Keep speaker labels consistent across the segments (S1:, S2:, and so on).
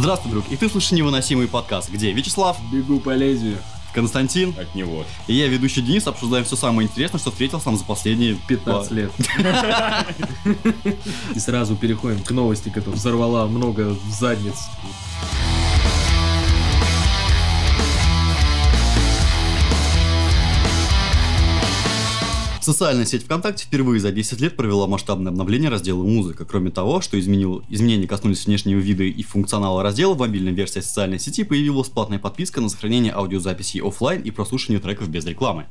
S1: Здравствуй, друг, и ты слушаешь невыносимый подкаст, где Вячеслав,
S2: Бегу по лезвию.
S1: Константин
S3: От него.
S1: и я, ведущий Денис, обсуждаем все самое интересное, что встретил нам за последние
S2: 15 лет. И сразу переходим к новости, которая взорвала много задниц.
S1: Социальная сеть ВКонтакте впервые за 10 лет провела масштабное обновление раздела «Музыка». Кроме того, что изменил, изменения коснулись внешнего вида и функционала раздела, в мобильной версии социальной сети появилась платная подписка на сохранение аудиозаписей офлайн и прослушивание треков без рекламы.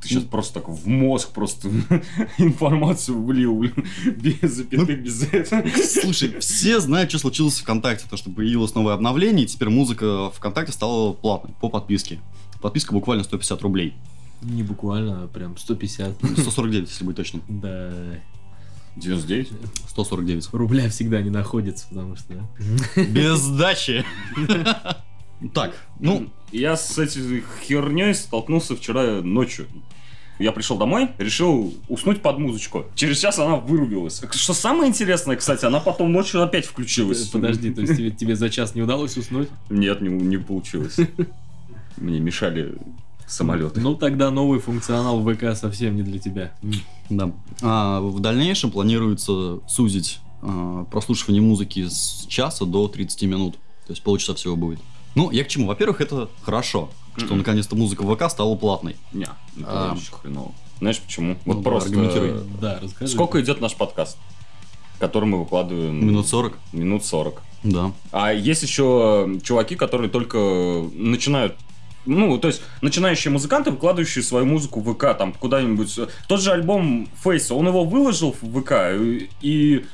S3: Ты сейчас просто так в мозг просто информацию влил, блин, без запятых, без этого.
S1: Слушай, все знают, что случилось в ВКонтакте, то, что появилось новое обновление, и теперь музыка ВКонтакте стала платной по подписке. Подписка буквально 150 рублей.
S2: Не буквально, а прям 150.
S1: 149, если быть точным.
S2: Да.
S3: 99?
S1: 149.
S2: Рубля всегда не находится, потому что...
S1: Без сдачи. Так, ну,
S3: Я с этой херней столкнулся вчера ночью. Я пришел домой, решил уснуть под музычку. Через час она вырубилась. Что самое интересное, кстати, она потом ночью опять включилась.
S2: Подожди, то есть тебе, тебе за час не удалось уснуть?
S3: Нет, не, не получилось. Мне мешали самолеты.
S2: Ну тогда новый функционал ВК совсем не для тебя.
S1: да. А в дальнейшем планируется сузить а, прослушивание музыки с часа до 30 минут. То есть полчаса всего будет. Ну, я к чему? Во-первых, это хорошо, что
S3: Мгм.
S1: наконец-то музыка в ВК стала платной.
S3: Не, это
S1: А.
S3: очень хреново. Знаешь почему?
S1: Ну
S3: Вот
S1: да,
S3: просто...
S1: аргументируй.
S2: Да, расскажи.
S3: Сколько идет наш подкаст? Который мы выкладываем...
S1: Минут 40?
S3: Минут 40.
S1: Да.
S3: А есть еще чуваки, которые только начинают ну, то есть, начинающие музыканты, выкладывающие свою музыку в ВК, там, куда-нибудь. Тот же альбом Фейса, он его выложил в ВК, и, и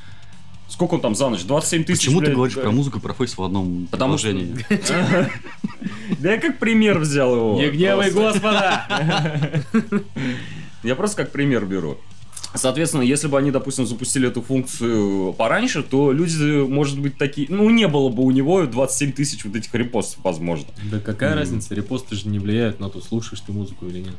S3: сколько он там за ночь? 27 тысяч.
S1: Почему ты
S3: блядь,
S1: говоришь
S3: да.
S1: про музыку и про фейс в одном
S3: Потому что-
S1: предложении?
S3: Да я как пример взял его.
S2: Не гневай. Господа!
S3: Я просто как пример беру. Соответственно, если бы они, допустим, запустили эту функцию пораньше, то люди, может быть, такие... Ну, не было бы у него 27 тысяч вот этих репостов, возможно.
S2: Да какая
S1: М.
S2: разница, репосты же не влияют на то, слушаешь ты музыку или нет.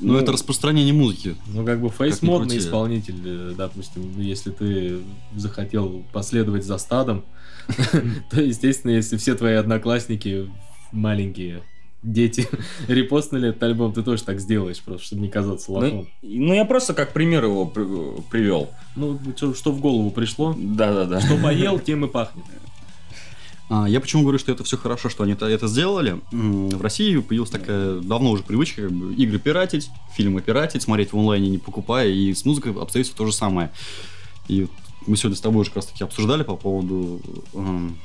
S1: Ну, это распространение музыки.
S2: Ну, как бы фейс модный исполнитель, э, допустим, если ты захотел последовать за стадом, то, естественно, если все твои одноклассники маленькие дети репостнули этот альбом, ты тоже так сделаешь, просто чтобы не казаться
S3: Ну,
S2: лохом.
S3: ну, я просто как пример его при- привел.
S2: Ну, что, что в голову пришло,
S3: Да-да-да.
S2: что поел, тем и пахнет.
S1: А, я почему говорю, что это все хорошо, что они это, это сделали? В России появилась такая давно уже привычка как бы, игры пиратить, фильмы пиратить, смотреть в онлайне не покупая, и с музыкой обстоит то же самое. И вот мы сегодня с тобой уже как раз таки обсуждали по поводу... эм,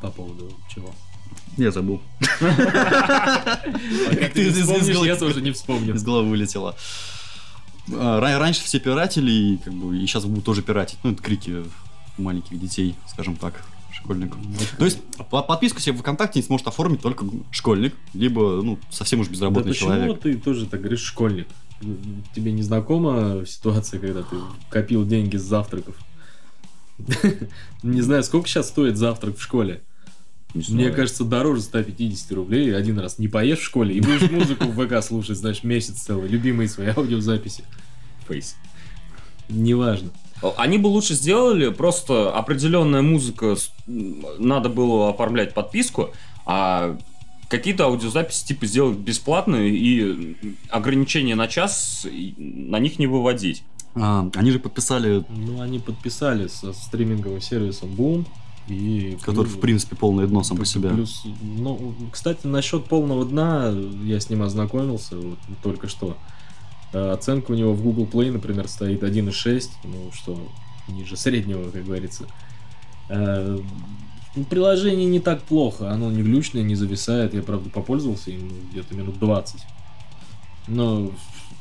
S2: По поводу чего?
S1: Я забыл.
S2: Пока
S1: ты
S2: я тоже не вспомню.
S1: Из головы вылетело. А, ра- Раньше все пиратели, и, как бы, и сейчас будут тоже пиратить. Ну, это крики маленьких детей, скажем так, школьников. То есть по- подписку себе в ВКонтакте не сможет оформить только школьник, либо ну, совсем уж
S2: Да
S1: безработный
S2: почему
S1: человек.
S2: ты тоже так говоришь, школьник? Тебе не знакома ситуация, когда ты копил деньги с завтраков? Не знаю, сколько сейчас стоит завтрак в школе.
S3: Не
S2: Мне кажется, дороже 150 рублей. Один раз не поешь в школе и будешь музыку в ВК слушать, знаешь, месяц целый. Любимые свои аудиозаписи.
S3: Фейс.
S2: Неважно.
S3: Они бы лучше сделали, просто определенная музыка, надо было оформлять подписку, а какие-то аудиозаписи типа сделать бесплатные и ограничения на час на них не выводить.
S1: А, они же подписали,
S2: Ну, они подписали со стриминговым сервисом Boom. И
S1: который, в принципе, полное дно сам по себе.
S2: Плюс, ну, кстати, насчет полного дна, я с ним ознакомился вот только что. Э, Оценка у него в Google Play, например, стоит 1.6, ну, что ниже среднего, как говорится. Э, Приложение не так плохо, оно не глючное, не зависает. Я, правда, попользовался им где-то минут 20. Но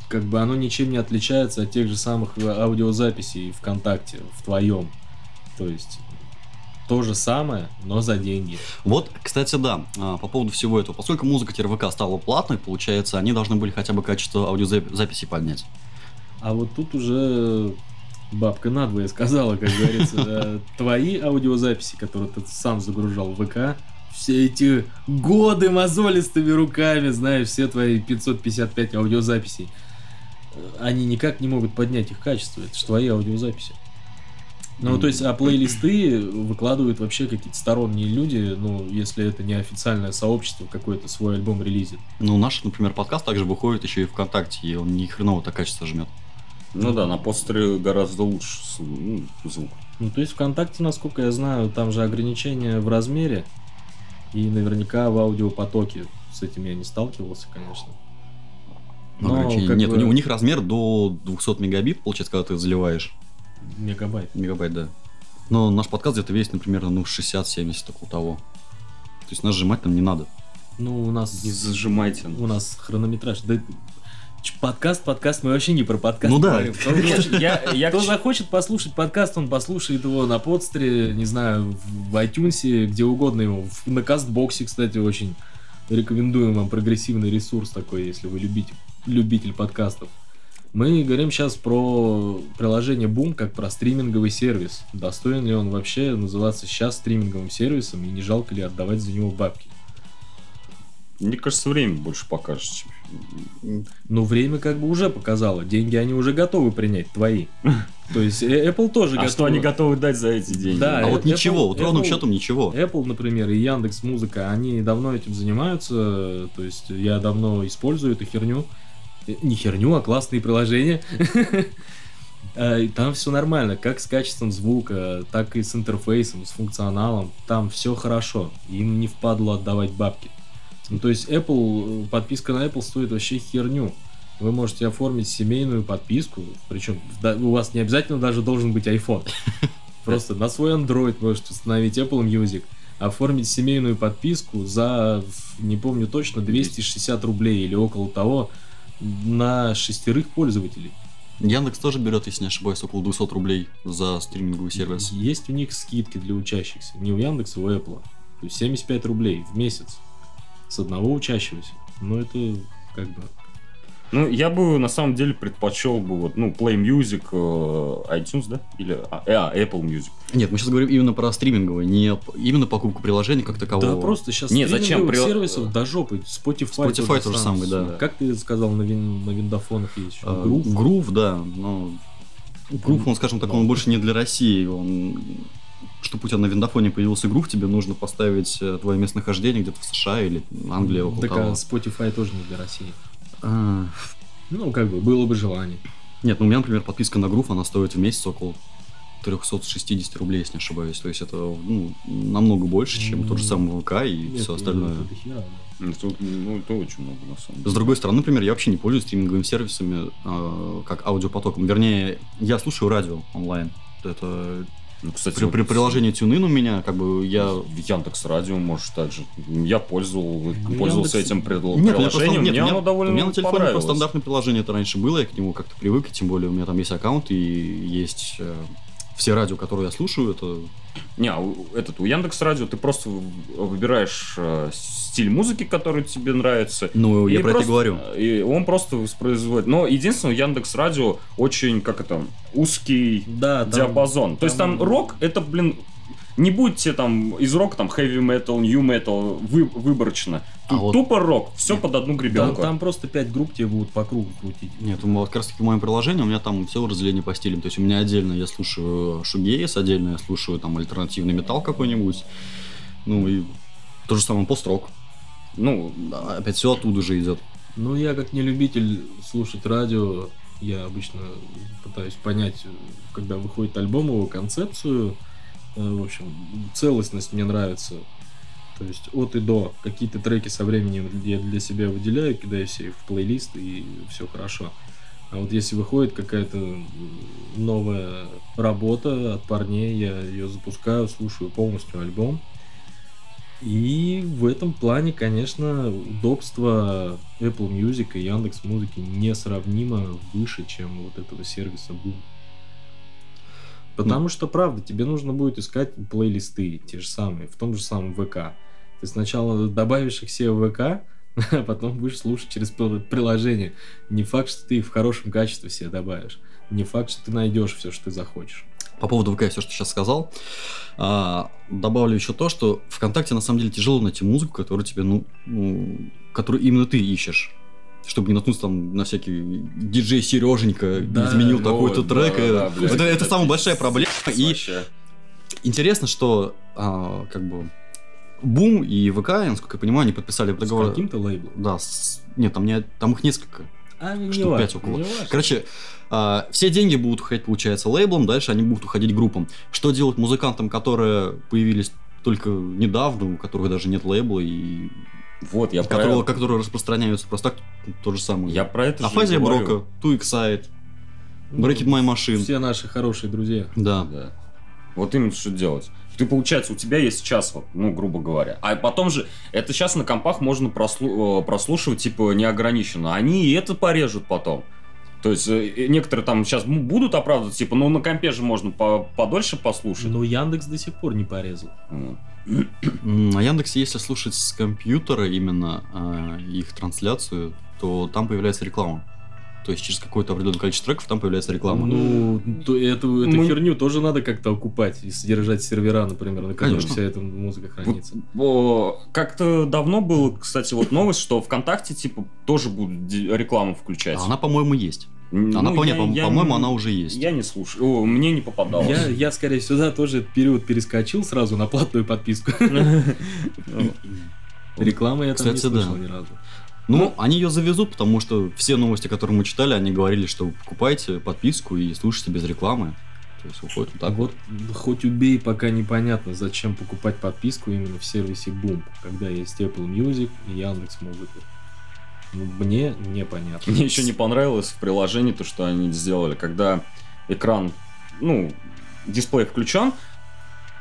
S2: как бы оно ничем не отличается от тех же самых аудиозаписей ВКонтакте, в твоем. То есть то же самое, но за деньги.
S1: Вот, кстати, да, а, по поводу всего этого. Поскольку музыка ТРВК стала платной, получается, они должны были хотя бы качество аудиозаписи поднять.
S2: А вот тут уже бабка надвое сказала, как говорится, твои аудиозаписи, которые ты сам загружал в ВК, все эти годы мозолистыми руками, знаешь, все твои 555 аудиозаписей, они никак не могут поднять их качество. Это же твои аудиозаписи. Ну, то есть, а плейлисты выкладывают вообще какие-то сторонние люди, ну, если это не официальное сообщество, какой-то свой альбом релизит.
S1: Ну, наш, например, подкаст также выходит еще и ВКонтакте, и он ни хреново так качество жмет.
S3: Ну да, на постере гораздо лучше ну, звук.
S2: Ну, то есть ВКонтакте, насколько я знаю, там же ограничения в размере, и наверняка в аудиопотоке. С этим я не сталкивался, конечно.
S1: Но
S2: Но как
S1: Нет,
S2: бы-
S1: у них- у них размер до 200 мегабит, получается, когда ты заливаешь.
S2: Мегабайт.
S1: Мегабайт, да. Но наш подкаст где-то весит, например, ну, 60-70, около того. То есть нас сжимать там не надо.
S2: Ну, у нас...
S3: Не зажимайте.
S2: У нас хронометраж. Да, подкаст, подкаст, мы вообще не про подкаст
S1: Ну да.
S2: говорим. Кто,
S3: Нет,
S2: захочет-
S3: я, я
S2: кто захочет послушать подкаст, он послушает его на подстере, не знаю, в, iTunes, где угодно его. На кастбоксе, кстати, очень рекомендуем вам прогрессивный ресурс такой, если вы любите, любитель подкастов. Мы говорим сейчас про приложение Boom как про стриминговый сервис. Достоин ли он вообще называться сейчас стриминговым сервисом и не жалко ли отдавать за него бабки?
S3: Мне кажется, время больше покажет.
S2: Но время как бы уже показало. Деньги они уже готовы принять, твои. То есть э, Apple тоже
S3: А что они готовы дать за эти деньги?
S2: Да,
S1: А вот
S2: Apple-
S1: ничего, вот ровным
S2: Apple-
S1: счетом ничего.
S2: Apple, например, и Яндекс Музыка, они давно этим занимаются. То есть я давно использую эту херню. Не херню, а классные приложения. А, Там все нормально, как с качеством звука, так и с интерфейсом, с функционалом. Там все хорошо. Им не впадло отдавать бабки. Ну, то есть Apple, э, подписка на Apple стоит вообще херню. Вы можете оформить семейную подписку, причем у вас не обязательно даже должен быть iPhone. Просто на свой Android можете установить Apple Music, оформить семейную подписку за, не помню точно, 260 рублей или около того на шестерых пользователей.
S1: Яндекс тоже берет, если не ошибаюсь, около 200 рублей за стриминговый сервис.
S2: Есть у них скидки для учащихся, не у Яндекса, а у Apple. То есть 75 рублей в месяц с одного учащегося. Ну это как бы...
S3: Ну, я бы на самом деле предпочел бы вот, ну, Play Music, э, iTunes, да? Или а, э, а, Apple Music.
S1: Нет, мы сейчас говорим именно про стриминговый, не именно покупку приложения как такового.
S2: Да просто сейчас
S3: Нет, зачем? При-
S2: сервисов до жопы. Spotify,
S1: Spotify тоже самый, да.
S2: Как ты сказал, на, вин- на виндофонах есть еще?
S1: А,
S2: Groove?
S1: Грув, да. Но грув, он, скажем так, он больше не для России. Он чтобы у тебя на виндофоне появился грув, тебе нужно поставить э, твое местонахождение где-то в США или Англии около
S2: Так а
S1: того.
S2: Spotify тоже не для России.
S1: А,
S2: Ну, как бы, было бы желание.
S1: Нет, ну у меня, например, подписка на грув, она стоит в месяц около 360 рублей, если не ошибаюсь. То есть это ну, намного больше, чем тот же самый ВК и
S2: Нет,
S1: все
S2: ну,
S1: остальное.
S2: это хера, да.
S3: Это, ну, это очень много, на самом деле.
S1: С другой стороны, например, я вообще не пользуюсь стриминговыми сервисами э, как аудиопотоком. Вернее, я слушаю радио онлайн. Это
S3: Ну, кстати,
S1: при,
S3: вот
S1: при приложении TuneIn у меня, как бы я...
S3: В Яндекс Радио можешь также. Я пользовал,
S2: Ну,
S3: пользовался
S2: Яндекс-
S3: этим предл-
S1: Нет,
S3: приложением,
S1: нет,
S3: мне
S1: у меня,
S3: оно довольно
S1: у меня на телефоне просто стандартное приложение это раньше было, я к нему как-то привык, и тем более у меня там есть аккаунт и есть э, все радио, которые я слушаю, это
S3: Не, а у- этот, у Яндекс Радио ты просто выбираешь э, стиль музыки, который тебе нравится.
S1: Ну, я про это
S3: просто-
S1: и говорю.
S3: И он просто воспроизводит. Но единственное, у Яндекс Радио очень, как это, узкий
S2: Да, там-
S3: диапазон. То есть там
S2: там-
S3: рок, это, блин, не будьте там из рока там heavy metal, new metal вы, выборочно.
S1: А
S3: Тут
S1: вот-
S3: тупо рок, все под одну
S2: Там,
S3: гребенку.
S2: там просто пять групп тебе будут по кругу крутить.
S1: Нет, ну, вот как раз таки в моем приложении у меня там все разделение по стилям. То есть у меня отдельно я слушаю шугейс, отдельно я слушаю там альтернативный металл какой-нибудь. Ну и то же самое пост-рок.
S3: Ну,
S1: Да, опять все оттуда же идет.
S2: Ну, я как не любитель слушать радио, я обычно пытаюсь понять, когда выходит альбом, его концепцию. Э, В общем, целостность мне нравится. То есть от и до. Какие-то треки со временем я для себя выделяю, кидаю себе в плейлист, и все хорошо. А вот если выходит какая-то новая работа от парней, я ее запускаю, слушаю полностью альбом. И в этом плане, конечно, удобство Apple Music и Яндекс Музыки несравнимо выше, чем вот этого сервиса Boom. Потому что, правда, тебе нужно будет искать плейлисты, те же самые, в том же самом ВК. Ты сначала добавишь их себе в ВК, а потом будешь слушать через приложение. Не факт, что ты их в хорошем качестве себе добавишь. Не факт, что ты найдешь все, что ты захочешь.
S1: По поводу ВК все, что сейчас сказал. А, добавлю еще то, что ВКонтакте на самом деле тяжело найти музыку, которую тебе, ну, ну, которую именно ты ищешь. Чтобы не наткнуться там на всякий диджей Сереженька
S2: Да,
S1: изменил
S3: ну,
S1: такой-то
S3: да,
S1: трек.
S3: да,
S1: э,
S3: блядь.
S1: это, это самая большая проблема. И
S3: Вообще.
S1: интересно, что а, как бы Бум и ВК, насколько я понимаю, они подписали
S2: С
S1: договор.
S2: каким-то лейблом.
S1: Да, с- нет, там, не, там их несколько.
S2: А, не
S1: Штук
S2: важно,
S1: около.
S2: не важно.
S1: Короче, а, все деньги будут уходить, получается, лейблом, дальше они будут уходить группам. Что делать музыкантам, которые появились только недавно, у которых даже нет лейбла, и
S3: Вот, я про,
S1: которого, которые распространяются просто так, то же самое.
S3: я про это же
S1: Афазия
S3: и говорю.
S1: Брока, Two Excite,
S2: Ну,
S1: Break It My Machine.
S2: Все наши хорошие друзья.
S1: Да.
S3: Да. Вот именно что делать. Ты, получается, у тебя есть час, вот, ну, грубо говоря. А потом же, это сейчас на компах можно прослу- э, прослушивать, типа, неограниченно. Они и это порежут потом. То есть, э, некоторые там сейчас будут оправдывать, типа, ну, на компе же можно по- подольше послушать.
S2: Но Яндекс до сих пор не порезал.
S3: М.
S1: На Яндексе, если слушать с компьютера именно а, их трансляцию, то там появляется реклама. То есть через какое-то определенное количество треков там появляется реклама.
S2: Ну, то эту, эту
S3: Мы-
S2: херню тоже надо как-то окупать и содержать сервера, например, на которых
S1: Конечно.
S2: вся эта музыка хранится.
S3: Как-то давно было, кстати, вот новость, что ВКонтакте, типа, тоже будут рекламу включать.
S1: А она, по-моему, есть. Она,
S3: ну,
S1: по-
S3: я-
S1: по-
S3: я
S1: по-моему,
S3: не-
S1: она уже есть.
S3: Я не слушаю. О, мне не попадалось.
S2: Я, я, скорее всего, тоже этот период перескочил сразу на платную подписку. Рекламы я там не слышал ни разу.
S1: Ну, они ее завезут, потому что все новости, которые мы читали, они говорили, что покупайте подписку и слушайте без рекламы. То есть выходит вот
S2: Так
S1: вот,
S2: хоть убей, пока непонятно, зачем покупать подписку именно в сервисе Boom, когда есть Apple Music и Яндекс Музыка. Ну, мне непонятно.
S3: Мне еще не понравилось в приложении то, что они сделали, когда экран, ну, дисплей включен,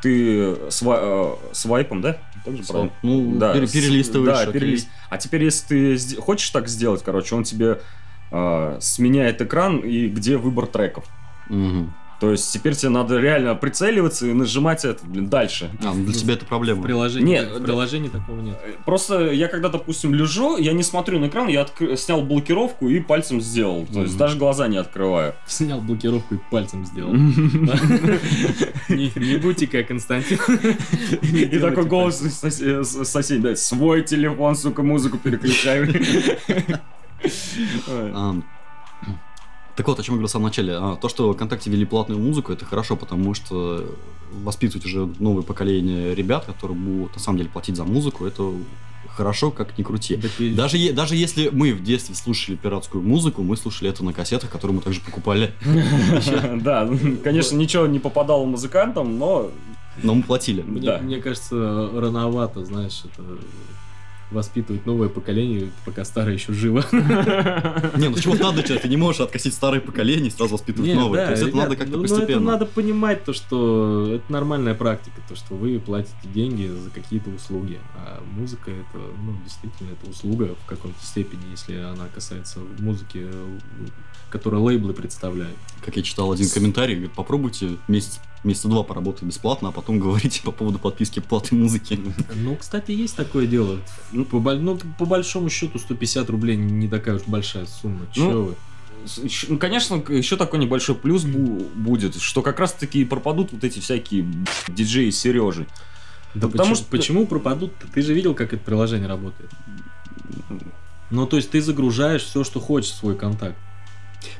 S3: ты сва- э, свайпом, да? Так же правильно?
S1: Ну,
S3: Да, с-
S1: перелистываешь.
S3: Да, перелист- А теперь, если ты хочешь так сделать, короче, он тебе э, сменяет экран и где выбор треков.
S1: Мгм.
S3: То есть теперь тебе надо реально прицеливаться и нажимать это, блин, дальше.
S1: А, ну, для тебя это
S2: В
S1: проблема.
S2: приложении,
S3: Нет,
S2: в
S3: да.
S2: приложении такого нет.
S3: Э, Просто я когда, допустим, лежу, я не смотрю на экран, я отк- снял блокировку и пальцем сделал. То есть
S1: Мгм.
S3: даже глаза не открываю.
S2: Снял блокировку и пальцем сделал. Не будьте как Константин.
S3: И такой голос соседей, да, свой телефон, сука, музыку переключай.
S1: Так вот, о чем я говорил в самом начале. А, То, что ВКонтакте ввели платную музыку, это хорошо, потому что воспитывать уже новое поколение ребят, которые будут на самом деле платить за музыку, это хорошо, как ни крути.
S2: Так и-
S1: Даже, е- даже если мы в детстве слушали пиратскую музыку, мы слушали это на кассетах, которые мы также покупали,
S3: Да, ну, конечно, ничего не попадало музыкантам, но
S1: но мы платили.
S2: Мне,
S3: Да.
S2: мне кажется, рановато, знаешь, это воспитывать новое поколение, пока старое еще живо.
S1: Не, ну чего надо начать? Ты не можешь откосить старое поколение и сразу воспитывать новое. То есть это надо как-то
S2: ну, ну,
S1: постепенно.
S2: надо понимать то, что это нормальная практика, то, что вы платите деньги за какие-то услуги. А музыка это, ну, действительно, это услуга в каком-то степени, если она касается музыки, э, которую лейблы представляют.
S1: Как я читал один комментарий, говорит, попробуйте месяц, месяца два поработать бесплатно, а потом говорите по поводу подписки платы музыки.
S2: Ну, кстати, есть такое дело. Ну, по, ну, по большому счету, 150 рублей не такая уж большая сумма. Че
S3: Ну,
S2: вы?
S3: Ну, конечно, еще такой небольшой плюс бу- будет, что как раз-таки пропадут вот эти всякие диджеи Сережи.
S2: Да
S3: потому
S2: почему,
S3: что-
S2: почему пропадут? Ты же видел, как это приложение работает. Ну, то есть ты загружаешь все, что хочешь в свой контакт.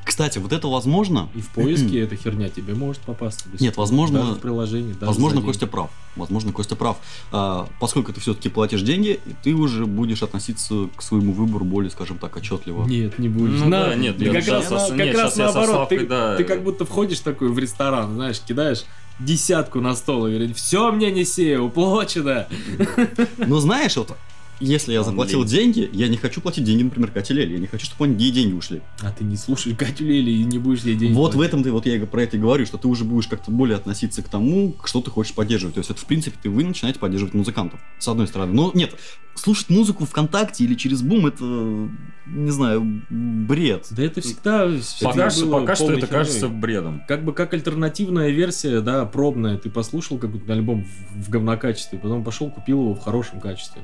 S1: Кстати, вот это возможно.
S2: И в поиске эта херня тебе может попасться. без
S1: Нет, возможно-
S2: Даже в приложении. даже
S1: Возможно. Костя прав. Возможно, Костя прав. А, поскольку ты все-таки платишь деньги, и ты уже будешь относиться к своему выбору более, скажем так, отчетливо.
S2: Нет, не будешь.
S3: Ну да, нет,
S2: ты
S3: я
S2: как раз,
S3: со-
S2: на-
S3: нет,
S2: как раз наоборот. Ты,
S3: Славкой, да.
S2: ты как будто входишь такой в ресторан, знаешь, кидаешь десятку на стол и говоришь, все мне неси, уплочено.
S1: Но знаешь, вот если я
S3: Он
S1: заплатил
S3: лень.
S1: деньги, я не хочу платить деньги, например, Кате Леле. Я не хочу, чтобы они ей деньги ушли.
S2: А ты не слушаешь Катю Лели и не будешь ей денег
S1: вот в
S2: платить.
S1: этом ты, вот я про это и говорю, что ты уже будешь как-то более относиться к тому, что ты хочешь поддерживать. То есть это, в принципе, ты вы начинаете поддерживать музыкантов, с одной стороны. Но нет, слушать музыку ВКонтакте или через Бум, это, не знаю, бред.
S2: Да это всегда... всегда
S3: Пока, что, пока что это
S2: херней.
S3: кажется бредом.
S2: Как бы как альтернативная версия, да, пробная. Ты послушал какой-то альбом в, в говнокачестве, потом пошел, купил его в хорошем качестве.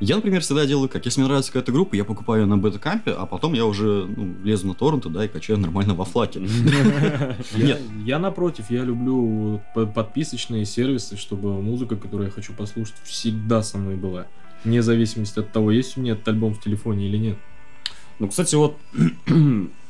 S1: Я, например, всегда делаю как. Если мне нравится какая-то группа, я покупаю ее на бета-кампе, а потом я уже ну, лезу на торренты, да, и качаю нормально во флаке.
S2: Я,
S1: Нет.
S2: я напротив, я люблю подписочные сервисы, чтобы музыка, которую я хочу послушать, всегда со мной была. Вне зависимости от того, есть у меня этот альбом в телефоне или нет.
S3: Ну, кстати, вот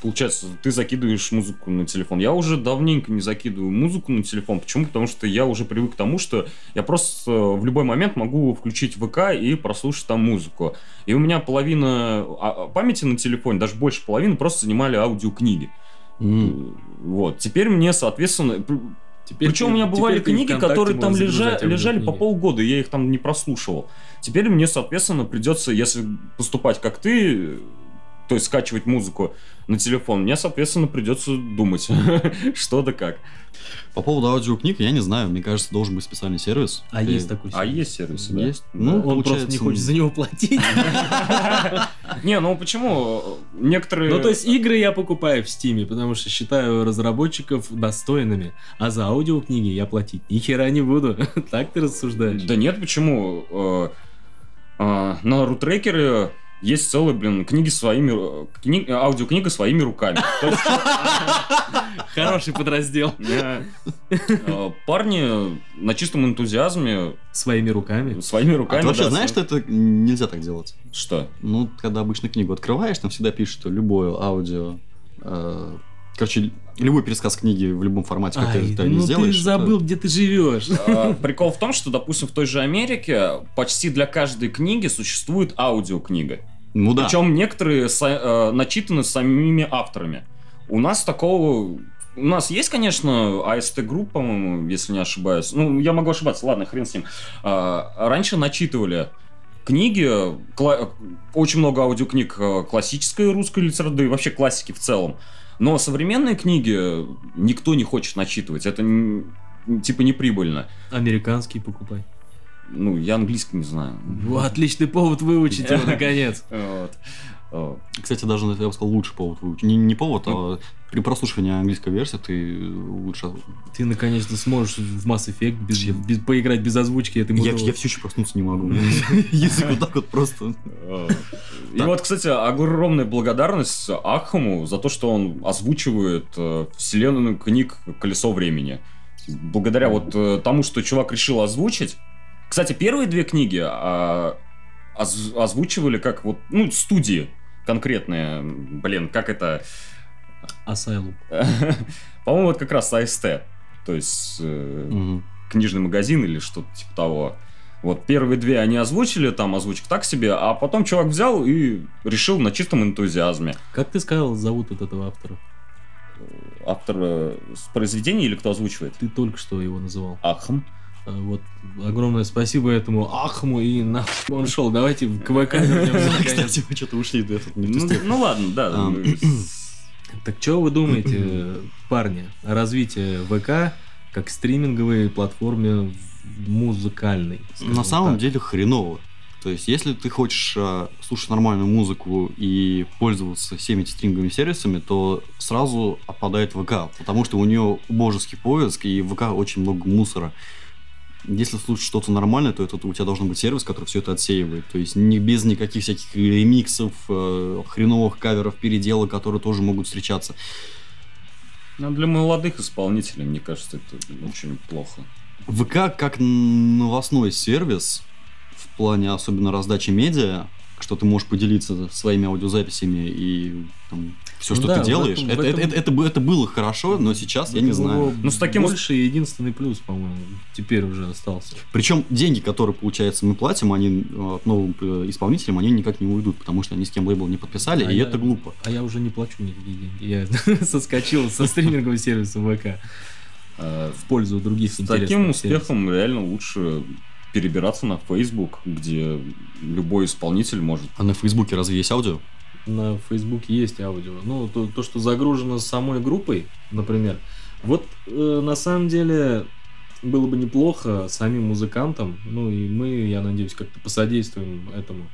S3: получается, ты закидываешь музыку на телефон. Я уже давненько не закидываю музыку на телефон. Почему? Потому что я уже привык к тому, что я просто в любой момент могу включить ВК и прослушать там музыку. И у меня половина а, памяти на телефоне, даже больше половины, просто занимали аудиокниги.
S1: М.
S3: Вот. Теперь мне, соответственно...
S2: Теперь
S3: Причем
S2: ты-
S3: у меня бывали книги, которые там лежа- лежали по полгода, я их там не прослушивал. Теперь мне, соответственно, придется, если поступать как ты, то есть скачивать музыку на телефон, мне, соответственно, придется думать, что да как.
S1: По поводу аудиокниг, я не знаю, мне кажется, должен быть специальный сервис.
S2: А
S1: И-
S2: есть такой
S3: А
S2: сервис?
S3: есть сервисы, да?
S1: Есть.
S3: Да.
S1: Ну,
S2: он просто не хочет за него платить.
S3: Не, ну почему? Некоторые...
S2: Ну, то есть игры я покупаю в Стиме, потому что считаю разработчиков достойными, а за аудиокниги я платить ни хера не буду. Так ты рассуждаешь?
S3: Да нет, почему? Э, э, На рутрекере есть целые, блин, книги своими... э, кни- Аудиокнига своими руками.
S2: Хороший подраздел.
S3: э, э, Парни на чистом энтузиазме
S2: Своими руками.
S3: своими
S1: А
S3: руками...
S1: ты вообще знаешь, что это нельзя так делать?
S3: Что?
S1: Ну, когда обычно книгу открываешь, там всегда пишут, что любое аудио... короче, любой пересказ книги в любом формате, как
S2: Ай,
S1: ты это не
S2: ну
S1: сделаешь...
S2: ты
S1: это-
S2: забыл, где ты живешь.
S3: Э, Прикол в том, что, допустим, в той же Америке почти для каждой книги существует аудиокнига.
S1: Ну да.
S3: Причем некоторые са- э, начитаны самими авторами. У нас такого... У нас есть, конечно, АСТ-групп, по-моему, если не ошибаюсь. Ну, я могу ошибаться, ладно, хрен с ним. А, раньше начитывали книги, кла- очень много аудиокниг классической русской литературы, да и вообще классики в целом. Но современные книги никто не хочет начитывать. Это типа неприбыльно.
S2: Американский покупай.
S3: Ну, я английский не знаю.
S2: Во, Отличный повод выучить его, наконец.
S3: Вот. О,
S1: Кстати, даже, я бы сказал, лучший повод выучить. Не, не повод, а при прослушивании английской версии ты лучше...
S2: Ты наконец-то сможешь в Mass Effect без- без- поиграть без озвучки этой
S1: Я, я все еще проснуться не могу. Язык вот так вот просто...
S3: И вот, кстати, огромная благодарность Ахаму за то, что он озвучивает э, вселенную книг «Колесо времени». Благодаря вот э, тому, что чувак решил озвучить. Кстати, первые две книги а, оз- озвучивали как вот, ну, студии конкретные. Блин, как это...
S2: Asylum.
S3: По-моему, вот как раз АСТ. То есть... э,
S1: Мгм.
S3: книжный магазин или что-то типа того. Вот первые две они озвучили, там озвучка так себе, а потом чувак взял и решил на чистом энтузиазме.
S2: Как ты сказал, зовут вот этого автора?
S3: Автор э, произведения или кто озвучивает?
S2: Ты только что его называл.
S3: Ахм.
S2: А, Вот, огромное спасибо этому Ахму и нахуй он шел. Давайте к ВК вернемся, наконец.
S1: Кстати, мы что-то ушли в
S3: Ну, ну ладно, да.
S1: А.
S2: Так что вы думаете, парни, о развитии ВК как стриминговой платформе в- музыкальной?
S1: На самом
S2: так?
S1: деле хреново. То есть, если ты хочешь а, слушать нормальную музыку и пользоваться всеми этими стриминговыми сервисами, то сразу отпадает ВК, потому что у нее божеский поиск, и в ВК очень много мусора. Если слушать что-то нормальное, то это у тебя должен быть сервис, который все это отсеивает. То есть не без никаких всяких ремиксов, э, хреновых каверов, переделок, которые тоже могут встречаться.
S3: Ну, для молодых исполнителей, мне кажется, это очень плохо.
S1: ВК как новостной сервис в плане особенно раздачи медиа, что ты можешь поделиться своими аудиозаписями и все,
S2: Ну
S1: что
S2: да,
S1: ты делаешь.
S2: этом-
S1: это,
S2: этом-
S1: это, это бы- это было хорошо, но сейчас я не
S2: Это
S1: знаю.
S3: Ну, с таким
S2: больше единственный плюс, по-моему, теперь уже остался.
S1: Причем деньги, которые, получается, мы платим, они э, от новым э, исполнителям, они никак не уйдут, потому что они с кем лейбл не подписали,
S2: А
S1: и
S2: я-
S1: это глупо.
S2: А я уже не плачу никакие деньги. Я соскочил со стримингового сервиса ВК
S3: Э,
S2: в пользу других
S3: С таким
S2: сервисов.
S3: успехом реально лучше перебираться на Facebook, где любой исполнитель может
S1: А на Фейсбуке разве есть аудио?
S2: На Фейсбуке есть аудио. Ну, то, то, что загружено самой группой, например. Вот э, на самом деле было бы неплохо самим музыкантам, ну и мы, я надеюсь, как-то посодействуем этому.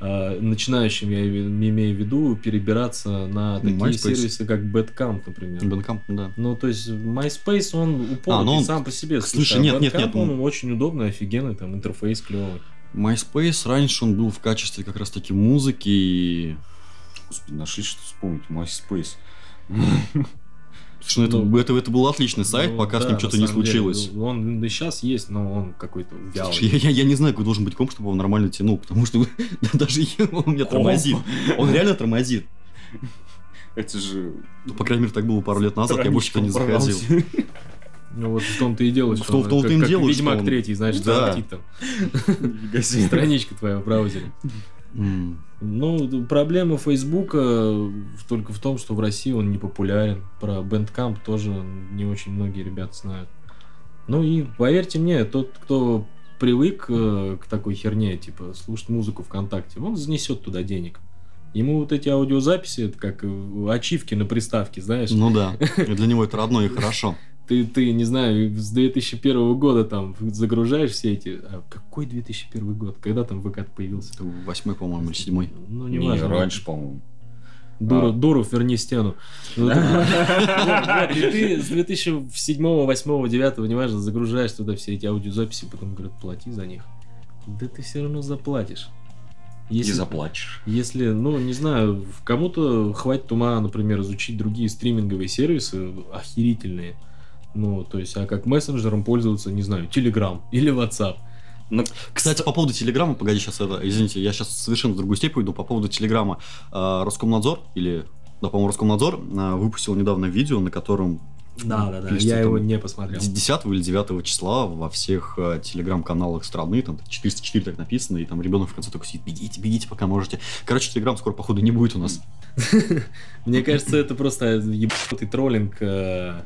S2: Э, начинающим, я име- имею в виду, перебираться на такие
S1: MySpace.
S2: сервисы, как Bandcamp, например.
S1: Бэнкамп, да.
S2: Ну, то есть MySpace, он упорный
S1: А, ну он-
S2: сам по себе.
S1: Слушай,
S2: а
S1: нет, нет,
S2: Bandcamp,
S1: нет,
S2: он
S1: ну-
S2: очень удобный, офигенный, там интерфейс клевый.
S1: MySpace раньше он был в качестве как раз таки музыки и
S3: Господи, нашли что вспомнить. MySpace.
S1: Слушай, ну,
S2: Ну,
S1: это, это, это был отличный сайт,
S2: Ну,
S1: пока с
S2: да,
S1: ним
S2: на
S1: что-то не
S2: самом деле,
S1: случилось.
S2: ну, он и сейчас есть, но он какой-то вялый.
S1: Слушай, я, я, я не знаю, какой должен быть комп, чтобы он нормально тянул, потому что даже он меня
S3: Комп?
S1: тормозит. Он реально тормозит.
S3: Это же...
S1: Ну, по крайней мере, так было пару лет назад, я больше туда не заходил.
S2: Ну вот в том-то и дело,
S1: В
S2: что
S1: том- в
S2: он
S1: том-то
S2: как,
S1: и
S2: как
S1: дело, что
S2: Ведьмак
S1: он-
S2: третий, знаешь,
S1: Да.
S2: там. Страничка твоя в браузере. Ну, проблема Фейсбука только в том, что в России он не популярен. Про Bandcamp тоже не очень многие ребята знают. Ну и поверьте мне, тот, кто привык э, к такой херне, типа слушать музыку ВКонтакте, он занесет туда денег. Ему вот эти аудиозаписи, это как э, ачивки на приставке, знаешь.
S1: Ну да, для него это родное и хорошо.
S2: Ты, ты, не знаю, с 2001 года там загружаешь все эти... А какой 2001 год? Когда там ВК появился?
S1: Восьмой, по-моему, или седьмой.
S2: Ну, не,
S3: Не,
S2: важно.
S3: раньше, по-моему.
S2: Дуру,
S3: А.
S2: Дуров, верни стену. Вот, вот, и ты с 2007, 8, 9, неважно, загружаешь туда все эти аудиозаписи, потом говорят, плати за них. Да ты все равно заплатишь.
S3: И
S2: Если,
S3: заплачешь.
S2: если, ну, не знаю, кому-то хватит ума, например, изучить другие стриминговые сервисы охерительные. Ну, то есть, а как мессенджером пользоваться, не знаю, Telegram или WhatsApp.
S3: Ну,
S1: Кстати, по поводу Телеграма, погоди, сейчас это, извините, я сейчас совершенно в другую степь уйду. По поводу Телеграма. А, Роскомнадзор, или, да, по-моему, Роскомнадзор а, выпустил недавно видео, на котором
S2: Да, да, да. Я
S1: что
S2: его
S1: там?
S2: не посмотрел.
S1: 10 или 9 числа во всех э, телеграм-каналах страны, там 404 так написано, и там ребенок в конце только сидит, бегите, бегите, пока можете. Короче, телеграм скоро, походу, не будет у нас.
S2: Мне кажется, это просто ебанутый троллинг э,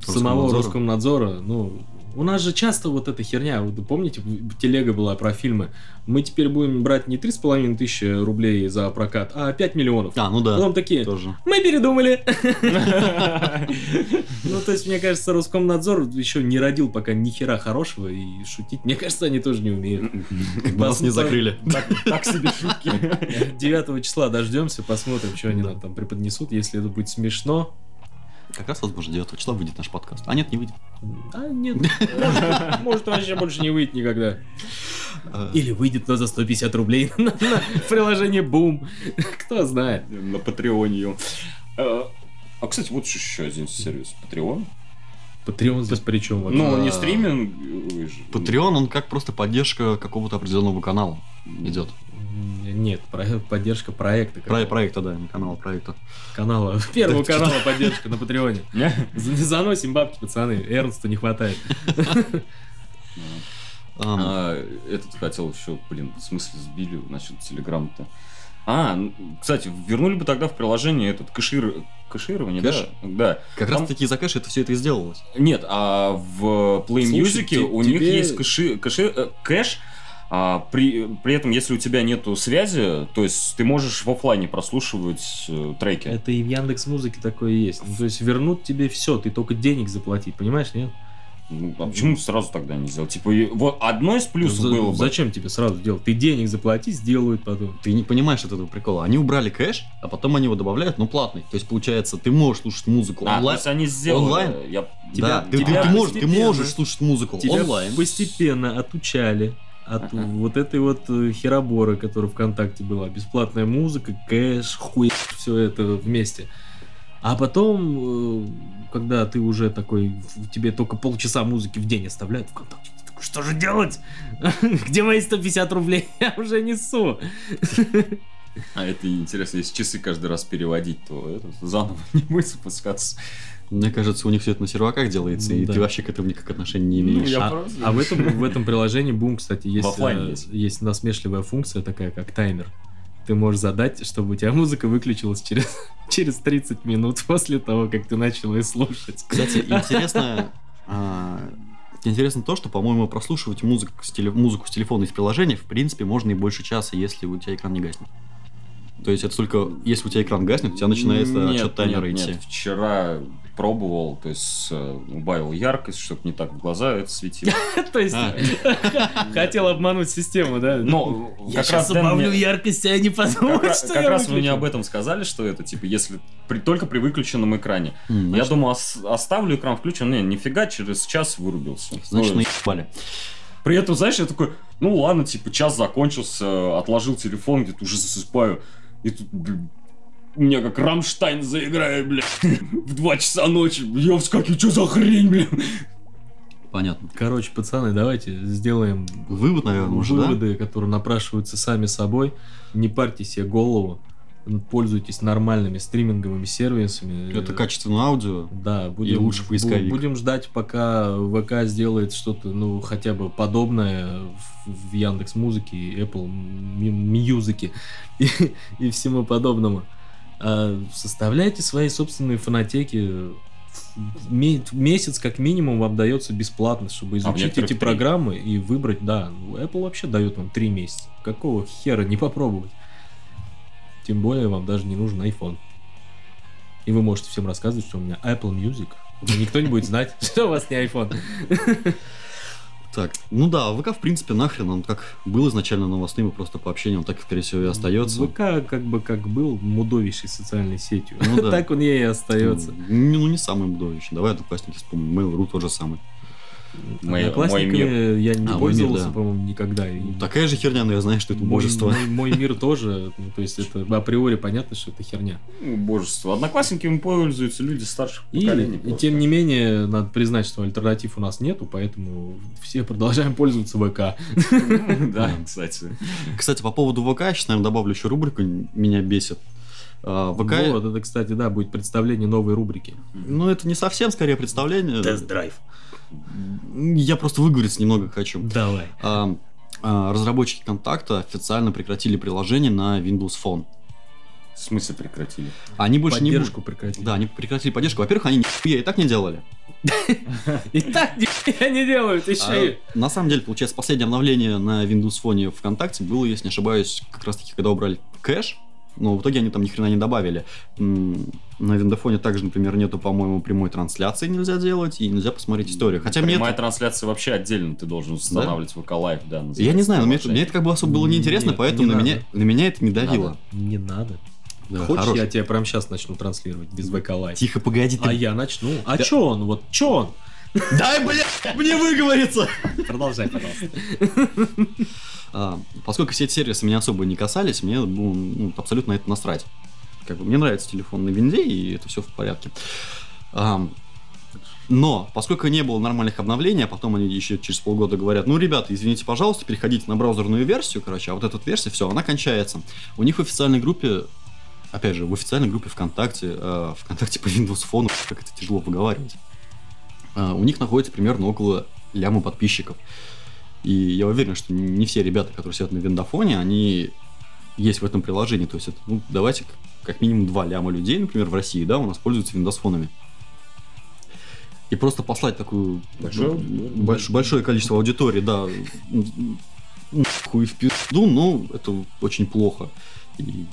S2: самого
S1: Роскомнадзора.
S2: Роскомнадзора. Ну, у нас же часто вот эта херня, вот помните, телега была про фильмы. Мы теперь будем брать не 3,5 тысячи рублей за прокат, а 5 миллионов.
S1: А, ну да,
S2: Потом такие,
S1: тоже.
S2: мы передумали. Ну, то есть, мне кажется, Роскомнадзор еще не родил пока ни хера хорошего, и шутить, мне кажется, они тоже не умеют.
S1: Нас не закрыли.
S3: Так себе шутки.
S2: 9 числа дождемся, посмотрим, что они нам там преподнесут. Если это будет смешно,
S1: Как раз, возможно, 9 числа выйдет наш подкаст. А нет, не выйдет.
S2: А нет, может, может вообще больше не выйдет никогда.
S1: Э,
S2: Или выйдет, но за 150 рублей на, приложение Boom. Кто знает.
S3: На Патреоне. Э, А, кстати, вот еще один сервис. Патреон.
S2: Патреон здесь при чем?
S3: Ну,
S1: А.
S3: не стриминг. ой, ж-
S1: Patreon, он как просто поддержка какого-то определенного канала идет.
S2: Нет, про- поддержка проекта.
S1: Про проекта, да, не канала, проекта.
S2: Канала. Первого
S1: Да,
S2: канала поддержка на Патреоне.
S3: Не?
S2: За- Заносим бабки, пацаны. Эрнсту не хватает.
S1: А,
S3: этот хотел еще, блин, в смысле сбили насчет Телеграм-то. А, кстати, вернули бы тогда в приложение этот кэшир... кэширование,
S1: Кэш?
S3: да? Да.
S1: Как
S3: Там-
S1: раз таки за кэш это все это и сделалось.
S3: Нет, а в Play
S2: Слушай,
S3: Music у них есть кэши, кэши- э, кэш, а, при, при этом, если у тебя нету связи, то есть ты можешь в оффлайне прослушивать э, треки.
S2: Это и в Яндекс Музыке такое есть. Ну, то есть вернут тебе все, ты только денег заплатить, понимаешь, нет?
S3: Ну, а почему сразу тогда не сделать? Типа, вот одно из плюсов
S2: За-
S3: было бы...
S2: Зачем тебе сразу делать? Ты денег заплати, сделают потом.
S1: Ты не понимаешь от этого прикола. Они убрали кэш, а потом они его добавляют, но платный. То есть, получается, ты можешь слушать музыку
S3: А, то
S1: онлайн.
S3: есть они сделали...
S1: онлайн?
S3: Я...
S1: Да,
S2: тебя-
S1: ты, ты-
S2: тебя
S1: ты можешь, ты можешь слушать музыку
S2: Тебя
S1: онлайн.
S2: постепенно отучали от вот этой вот э, хероборы, которая ВКонтакте была. Бесплатная музыка, кэш, хуй, все это вместе. А потом, э, когда ты уже такой, тебе только полчаса музыки в день оставляют ВКонтакте, ты такой, что же делать? Где мои 150 рублей? Я уже несу.
S3: А это интересно, если часы каждый раз переводить, то это заново не будет спускаться.
S1: Мне кажется, у них все это на серваках делается,
S2: Ну
S1: и
S2: да.
S1: ты вообще к этому никак отношения не
S3: Ну,
S1: имеешь.
S3: я
S2: а,
S3: просто-
S2: а в этом в этом приложении Boom, кстати, есть, э,
S3: есть.
S2: есть насмешливая функция такая, как таймер. Ты можешь задать, чтобы у тебя музыка выключилась через, через 30 минут после того, как ты начал ее слушать.
S1: Кстати, интересно, а, интересно то, что, по-моему, прослушивать музыку с, теле- музыку с телефона из приложения, в принципе, можно и больше часа, если у тебя экран не гаснет. То есть это только если у тебя экран гаснет, у тебя начинается
S3: Нет,
S1: отсчет таймера
S3: нет,
S1: идти.
S3: нет, вчера пробовал, то есть э, убавил яркость, чтобы не так в глаза это светило.
S2: То есть
S1: А.
S2: хотел обмануть систему, да?
S3: Но
S2: я сейчас убавлю яркость, а подумают,
S3: раз-
S2: что
S3: как раз вы мне об этом сказали, что это, типа, если только при выключенном экране. Я ос- оставлю экран включен, не, нифига, через час вырубился.
S1: значит,
S3: Ну,
S1: наебали.
S3: При этом, знаешь, я такой, ну ладно, типа, час закончился, отложил телефон, где-то уже засыпаю. И тут, блин, у меня как Рамштайн заиграет, бля, в 2 часа ночи. Я вскакиваю, что за хрень, блин?
S1: Понятно.
S2: Короче, пацаны, давайте сделаем
S1: Вывод, наверное, уже, да?
S2: выводы, которые напрашиваются сами собой. Не парьте себе голову. Пользуйтесь нормальными стриминговыми сервисами.
S1: Это качественное аудио.
S2: Да, будем,
S1: лучше
S2: бу-
S1: поисковик.
S2: Будем ждать, пока ВК сделает что-то, ну, хотя бы подобное в, в Яндекс Музыке, Apple Мьюзике и, и всему подобному. А составляйте свои собственные фонотеки. Месяц как минимум вам дается бесплатно, чтобы
S3: А
S2: изучить
S3: некоторых
S2: эти программы и выбрать, да. ну, Apple вообще дает вам три месяца. Какого хера не попробовать? Тем более вам даже не нужен iPhone. И вы можете всем рассказывать, что у меня Apple Music. Но никто не будет знать, что у вас не iPhone.
S1: Так, ну да, ВК, в принципе, нахрен, он как был изначально новостным и просто по общению, он так, скорее всего, и остается.
S2: ВК как бы как был мудовейшей социальной сетью.
S1: Ну да.
S2: Так он ей и остается.
S1: Ну, ну, не самый будовищный. Давай одноклассники вспомним. Mail.ru тот же самый.
S3: Мой- мой
S2: я не
S1: А,
S2: пользовался,
S1: мир, да.
S2: по-моему, никогда. И
S1: Ну, Такая же херня, но я знаю, что это
S2: мой,
S1: божество.
S2: мой- мой мир тоже, ну, то есть это априори понятно, что это херня.
S3: Ну, божество. Одноклассниками пользуются люди старших
S2: И,
S3: поколений.
S2: и тем не менее, надо признать, что альтернатив у нас нету, поэтому все продолжаем пользоваться ВК.
S3: Да, кстати.
S1: Кстати, по поводу ВК, я сейчас, наверное, добавлю еще рубрику, меня бесит. А, ВК,
S2: Вот, это, кстати, да, будет представление новой рубрики.
S1: ну, это не совсем, скорее, представление.
S2: Тест-драйв.
S1: Я просто выговориться немного хочу.
S2: Давай.
S1: А, а, разработчики контакта официально прекратили приложение на Windows Phone.
S3: В смысле прекратили?
S1: Они больше не
S2: Поддержку
S1: будут.
S2: прекратить.
S1: Да, они прекратили поддержку. Во-первых, они нихуя и так не делали.
S2: И так нихуя не делают,
S1: А,
S2: еще
S1: на самом деле, получается, последнее обновление на Windows Phone ВКонтакте было, если не ошибаюсь, как раз таки, когда убрали кэш, но в итоге они там ни хрена не добавили. На Виндофоне также, например, нету, по-моему, прямой трансляции нельзя делать, и нельзя посмотреть историю. Хотя мне
S3: Прямая
S1: это-
S3: трансляция вообще отдельно ты должен устанавливать ВК Лайв, да.
S1: Я не знаю, но мне это, мне это как бы особо было неинтересно,
S2: Нет,
S1: поэтому
S2: не
S1: на меня, на меня это не давило.
S2: Не надо.
S1: Да,
S2: Хочешь,
S1: хорош.
S2: я тебя прямо сейчас начну транслировать без ВК Лайв?
S1: Тихо, погоди, ты...
S2: А я начну. А
S1: Да.
S2: чё он? Вот чё он?
S1: Дай, блядь, мне выговориться!
S2: Продолжай, пожалуйста.
S1: А, поскольку все эти сервисы меня особо не касались, мне было ну, абсолютно это насрать. Как бы, мне нравится телефон на винде, и это все в порядке. А, но, поскольку не было нормальных обновлений, а потом они еще через полгода говорят, ну, ребята, извините, пожалуйста, переходите на браузерную версию, короче, а вот эта версия, все, она кончается. У них в официальной группе, опять же, в официальной группе ВКонтакте, э, ВКонтакте по Windows Phone, как это тяжело выговаривать, а, у них находится примерно около ляма подписчиков. И я уверен, что не все ребята, которые сидят на виндофоне, они есть в этом приложении. То есть, это, ну, давайте как минимум два ляма людей, например, в России, да, у нас пользуются виндосфонами. И просто послать такую
S3: Большое
S1: ну, больш- большое количество аудитории, да, хуй в пизду, ну, это очень плохо. И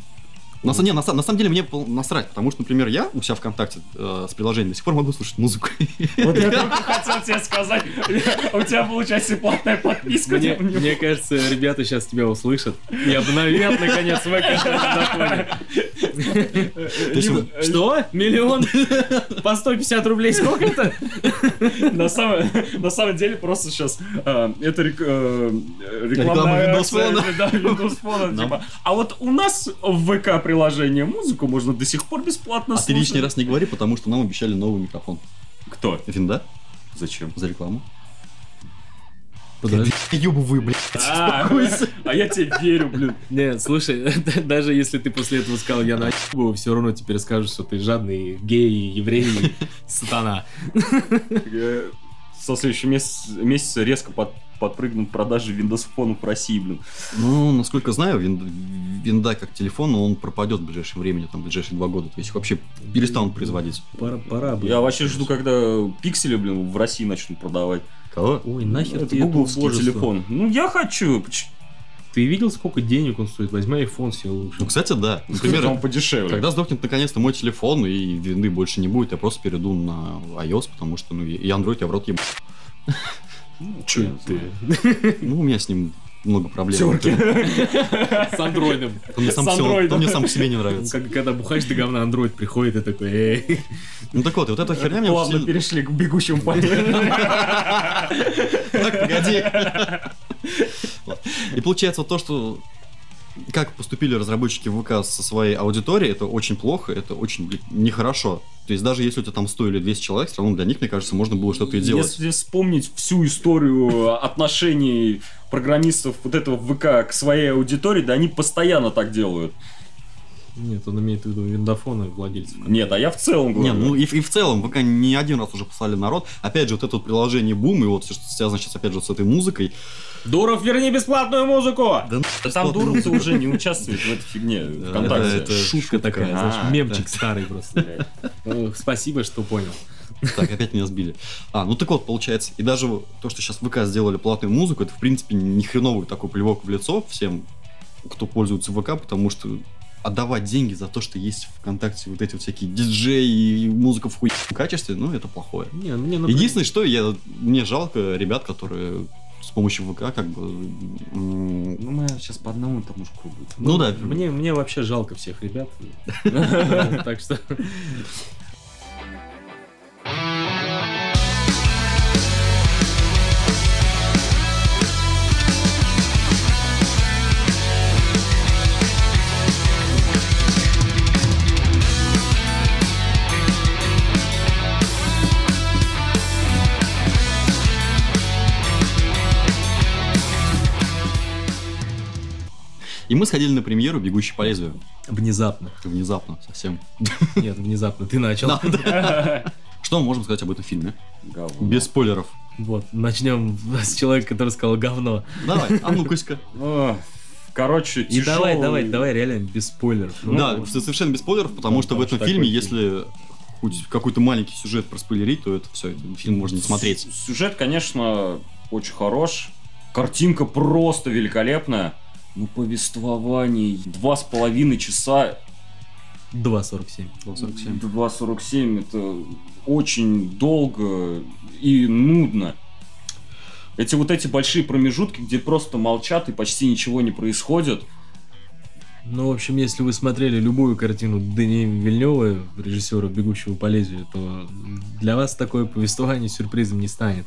S1: на, не, на, на самом деле мне пол- насрать, потому что, например, я у себя ВКонтакте э, с приложением до сих пор могу слушать музыку.
S3: Вот я только хотел тебе сказать, у тебя получается платная подписка.
S2: Мне, мне кажется, ребята сейчас тебя услышат и обновят, наконец, ВК на
S1: То есть вы-
S2: Что? Миллион? По 150 рублей сколько это?
S3: На самом, на самом деле просто сейчас это рек- э,
S1: Реклама
S3: рекламная
S1: Windows
S3: акция, типа, А вот у нас в ВК приложение музыку можно до сих пор бесплатно
S1: А ты
S3: слушать.
S1: лишний раз не говори, потому что нам обещали новый микрофон.
S3: Кто?
S1: Винда?
S3: Зачем?
S1: За рекламу.
S2: Подожди.
S1: Ёбывай, блядь.
S3: А, а я тебе верю, блин.
S2: Не, слушай, даже если ты после этого сказал, я на все равно теперь скажут, что ты жадный гей, еврей, сатана.
S3: Со следующего месяца, месяца резко под- подпрыгнут продажи Windows Phone в России, блин.
S1: Ну, насколько знаю, вин- винда как телефон, он пропадет в ближайшем времени, там, в ближайшие два года. То есть их вообще перестанут производить.
S2: Пора, пора, блин.
S3: Я вообще жду, когда пиксели, блин, в России начнут продавать.
S1: Кого?
S2: Ой, нахер
S3: Это
S2: ты это
S3: гугловский телефон. Ну, я хочу.
S2: Ты видел, сколько денег он стоит? Возьми iPhone себе лучше.
S1: Ну, кстати, да.
S3: Он
S1: Например,
S3: подешевле.
S1: когда сдохнет наконец-то мой телефон, и винды больше не будет, я просто перейду на iOS, потому что, ну, и Android я в рот еб...
S3: Чё я
S2: ты?
S1: Ну, у меня с ним много проблем.
S3: Терки.
S2: С андроидом.
S1: Он мне сам,
S3: С
S1: по себе-
S3: андроидом.
S1: он мне сам по себе не
S2: Ну,
S1: нравится.
S2: как- Когда бухаешь до говна, андроид приходит и такой, эй.
S1: Ну так вот, и вот эта херня мне
S3: Плавно перешли к бегущему по
S1: Так, погоди. И получается вот то, что как поступили разработчики ВК со своей аудиторией, это очень плохо, это очень блин, нехорошо. То есть даже если у тебя там 100 или 200 человек, все равно для них, мне кажется, можно было что-то и делать.
S3: Если вспомнить всю историю отношений программистов вот этого ВК к своей аудитории, да они постоянно так делают.
S2: Нет, он имеет в виду виндофоны владельцев.
S3: Нет, а я в целом говорю.
S1: ну и, и в целом ВК не один раз уже послали народ. Опять же, вот это вот приложение Бум, и вот все, что связано сейчас опять же с этой музыкой.
S2: Дуров, верни бесплатную музыку!
S1: Да,
S3: Да там Дуров уже не участвует в этой фигне
S1: Да,
S3: ВКонтакте.
S1: это-
S2: Шутка такая,
S3: А,
S2: знаешь, мемчик
S1: да.
S2: старый просто. Ну, Спасибо, что понял.
S1: Так, опять меня сбили. А, ну так вот, получается, и даже то, что сейчас ВК сделали платную музыку, это, в принципе, не хреновый такой плевок в лицо всем, кто пользуется ВК, потому что отдавать деньги за то, что есть ВКонтакте вот эти вот всякие диджеи и музыка в хуйном качестве, ну, это плохое.
S2: Не, мне, например,
S1: Единственное, что я, мне жалко ребят, которые с помощью ВК как бы...
S3: Ну, мы сейчас по одному тому же кругу.
S1: Ну да,
S2: Мне, мне вообще жалко всех ребят. Так что...
S1: И мы сходили на премьеру «Бегущий по лезвию».
S2: Внезапно.
S1: Внезапно совсем.
S2: Нет, внезапно. Ты начал.
S1: Что мы можем сказать об этом фильме?
S3: Говно.
S1: Без спойлеров.
S2: Вот, начнем с человека, который сказал говно.
S1: Давай, а ну-ка.
S3: О, Короче,
S2: И давай,
S3: тяжелый-
S2: давай, давай, реально без спойлеров. Ну,
S1: Да, совершенно без спойлеров, потому
S2: Ну,
S1: что в этом
S2: что
S1: фильме, если хоть какой-то маленький сюжет проспойлерить, то это все, фильм можно не смотреть.
S3: Сюжет, конечно, очень хорош. Картинка просто великолепная. Ну, повествование. Два с половиной часа.
S2: 2.47.
S1: 2.47.
S3: 2.47 это очень долго и нудно. Эти вот эти большие промежутки, где просто молчат и почти ничего не происходит.
S2: Ну, в общем, если вы смотрели любую картину Дэни Вильнева, режиссера «Бегущего по лезвию», то для вас такое повествование сюрпризом не станет.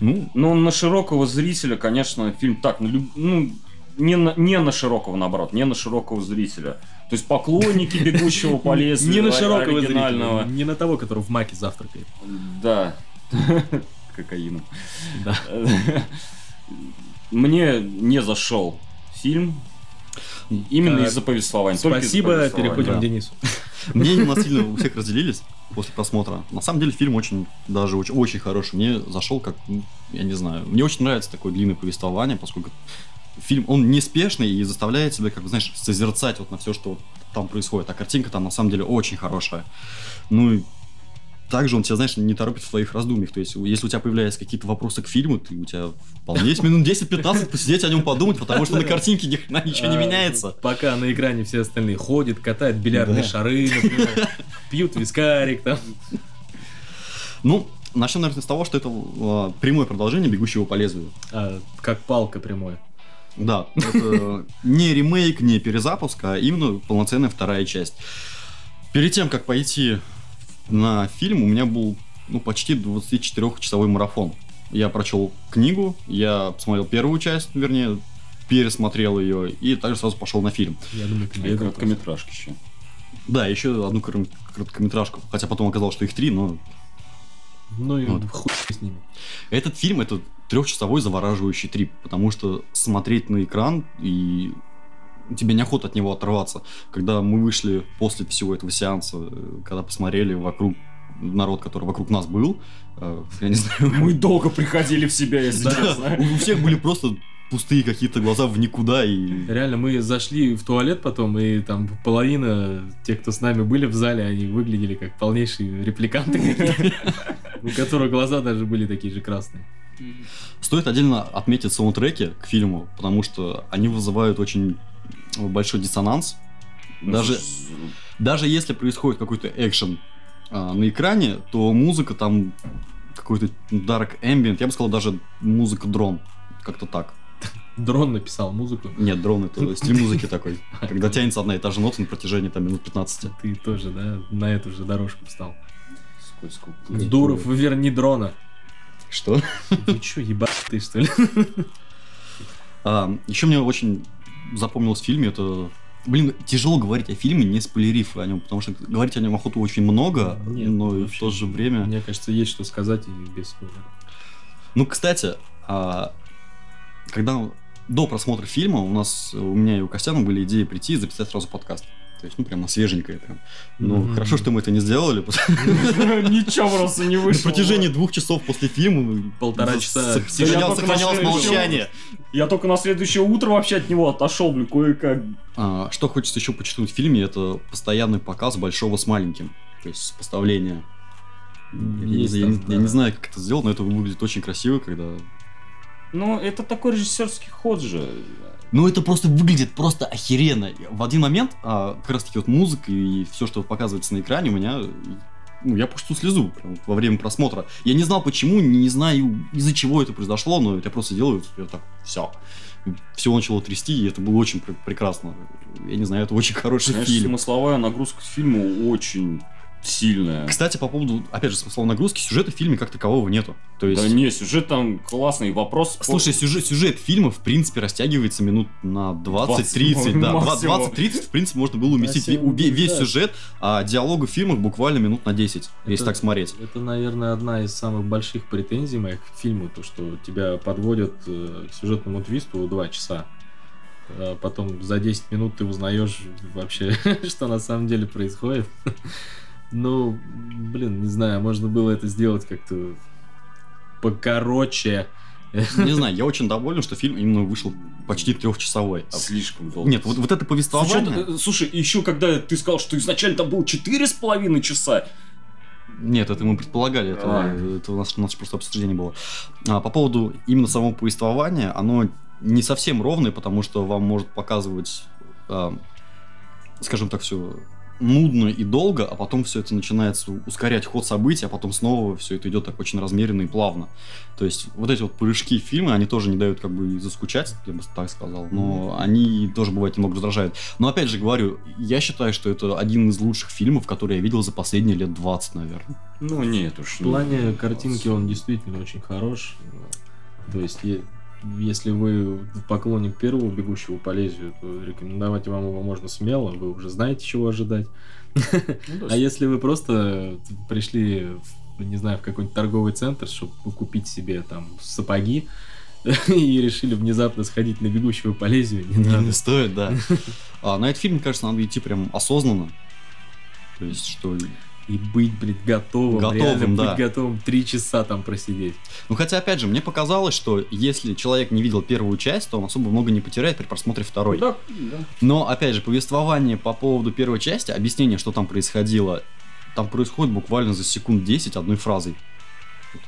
S1: Ну,
S3: Ну, на широкого зрителя, конечно, фильм так, на люб- ну, не на, не на широкого, наоборот, не на широкого зрителя. То есть поклонники бегущего по лезвию
S2: Не на широкого
S3: оригинального.
S2: зрителя, не на того, который в маке завтракает.
S3: Да. Кокаином.
S2: Да.
S3: Мне не зашел фильм. Именно из-за повествования.
S2: Спасибо, переходим к Денису.
S1: мнения у нас сильно у всех разделились после просмотра. На самом деле фильм очень, даже очень, очень хороший. Мне зашел как, ну, я не знаю, мне очень нравится такое длинное повествование, поскольку фильм, он неспешный и заставляет себя, как бы, знаешь, созерцать вот на все, что вот там происходит. А картинка там на самом деле очень хорошая. Ну и также он тебя, знаешь, не торопит в твоих раздумьях. То есть, если у тебя появляются какие-то вопросы к фильму, ты, у тебя вполне есть минут 10-15 посидеть о нем подумать, потому что на картинке ни хрена ничего не
S2: А,
S1: меняется.
S2: Пока на экране все остальные ходят, катают бильярдные
S1: Да.
S2: шары, например, пьют вискарик там.
S1: Ну, начнем, наверное, с того, что это э, прямое продолжение «Бегущего по лезвию».
S2: А, как палка прямой.
S1: Да, это не ремейк, не перезапуск, а именно полноценная вторая часть. Перед тем, как пойти на фильм, у меня был ну, почти 24-часовой марафон. Я прочел книгу, я посмотрел первую часть, вернее, пересмотрел ее, и также сразу пошел на фильм.
S2: Я думаю,
S3: И
S2: бегал
S3: короткометражки еще.
S1: Да, еще одну корот- короткометражку, хотя потом оказалось, что их три, но.
S2: Ну и
S1: Вот.
S2: хуй с ними.
S1: Этот фильм это трехчасовой завораживающий трип, потому что смотреть на экран и тебе неохота от него оторваться. Когда мы вышли после всего этого сеанса, когда посмотрели вокруг народ, который вокруг нас был, э, я не знаю,
S3: Мы долго приходили в себя, если
S1: да,
S3: честно.
S1: у всех были просто пустые какие-то глаза в никуда и
S2: Реально, мы зашли в туалет потом, и там половина тех, кто с нами были в зале, они выглядели как полнейшие репликанты у которых глаза даже были такие же красные.
S1: Стоит отдельно отметить саундтреки к фильму, потому что они вызывают очень большой диссонанс. Даже- Даже если происходит какой-то экшен а, на экране, то музыка там какой-то dark ambient, я бы сказал даже музыка дрон, как-то так.
S2: Дрон написал музыку.
S1: Нет, дрон это стиль музыки такой, когда тянется одна и та же нота на протяжении там минут 15.
S2: Ты тоже, да, на эту же дорожку встал.
S3: Скользко.
S2: Дуров, верни дрона.
S1: Что?
S2: Вы чё, ебатый, что ли?
S1: еще мне очень запомнилось в фильме, это... Блин, тяжело говорить о фильме, не спойлерив о нем, потому что говорить о нем охоту очень много,
S2: Нет,
S1: но в то же время...
S2: Мне кажется, есть что сказать и без спойлеров.
S1: Ну, кстати, а, когда до просмотра фильма у нас, у меня и у Костяна были идеи прийти и записать сразу подкаст. То есть, ну, прям на свеженькое прям. Ну,
S2: Мгм.
S1: хорошо, что мы это не сделали,
S3: Ничего просто не
S1: на
S3: вышло.
S1: протяжении двух часов после фильма
S2: Полтора
S1: с-
S2: часа.
S1: сохранялось молчание.
S3: Я только на следующее утро вообще от него отошел, блин, кое-как.
S1: А, Что хочется еще почитать в фильме, это постоянный показ большого с маленьким. То есть сопоставление. Я, не- знаю, как это сделано, но это выглядит очень красиво, когда...
S3: Ну, это такой режиссерский ход же.
S1: Ну, это просто выглядит просто охеренно. В один момент, а, как раз таки вот музыка и все, что показывается на экране, у меня... Ну, я пусту слезу прям во время просмотра. Я не знал почему, не знаю из-за чего это произошло, но я просто делаю, я так, все. Все начало трясти, и это было очень пр- прекрасно. Я не знаю, это очень хороший
S3: Знаешь,
S1: фильм.
S3: смысловая нагрузка фильму очень сильная.
S1: Кстати, по поводу, опять же, смысловой нагрузки, сюжета в фильме как такового нету. То есть,
S3: Да не, сюжет там классный, вопрос...
S1: слушай, сюжет, сюжет фильма, в принципе, растягивается минут на 20-30. Да,
S3: максимум.
S1: 20-30, в принципе, можно было уместить ве- весь
S2: да.
S1: сюжет, а диалога в фильмах буквально минут на 10, если
S2: Это-
S1: так смотреть.
S2: Это, наверное, одна из самых больших претензий моих к фильму, то, что тебя подводят э, к сюжетному твисту два часа. А потом за 10 минут ты узнаешь вообще, что на самом деле происходит. Ну, блин, не знаю, можно было это сделать как-то покороче.
S1: Не знаю, я очень доволен, что фильм именно вышел почти трехчасовой.
S3: Слишком долго.
S1: Нет, вот, вот это повествование...
S3: учетом- э, слушай, еще когда ты сказал, что изначально там было четыре с половиной часа,
S1: Нет, это мы предполагали, это,
S3: А.
S1: это у, нас, у нас просто обсуждение было. А, по поводу именно самого повествования, оно не совсем ровное, потому что вам может показывать, а, скажем так, все нудно и долго, а потом все это начинается ускорять ход событий, а потом снова все это идет так очень размеренно и плавно. То есть вот эти вот прыжки фильма, они тоже не дают как бы заскучать, я бы так сказал, но они тоже бывает немного раздражают. Но опять же говорю, я считаю, что это один из лучших фильмов, которые я видел за последние лет 20, наверное.
S3: ну нет уж.
S2: В плане картинки он действительно очень хорош. То есть, если вы поклонник первого «Бегущего по лезвию», то рекомендовать вам его можно смело, вы уже знаете, чего ожидать.
S3: Ну,
S2: А если вы просто пришли, в, не знаю, в какой-нибудь торговый центр, чтобы купить себе там сапоги, и решили внезапно сходить на «Бегущего по лезвию», не
S1: Не,
S2: надо.
S1: не стоит, да. А на этот фильм, кажется, надо идти прям осознанно. То есть, что...
S2: И быть, блин, готовым,
S1: Готовым, да.
S2: быть готовым три часа там просидеть.
S1: Ну, хотя, опять же, мне показалось, что если человек не видел первую часть, то он особо много не потеряет при просмотре второй.
S3: Да, да.
S1: Но, опять же, повествование по поводу первой части, объяснение, что там происходило, там происходит буквально за секунд 10 одной фразой.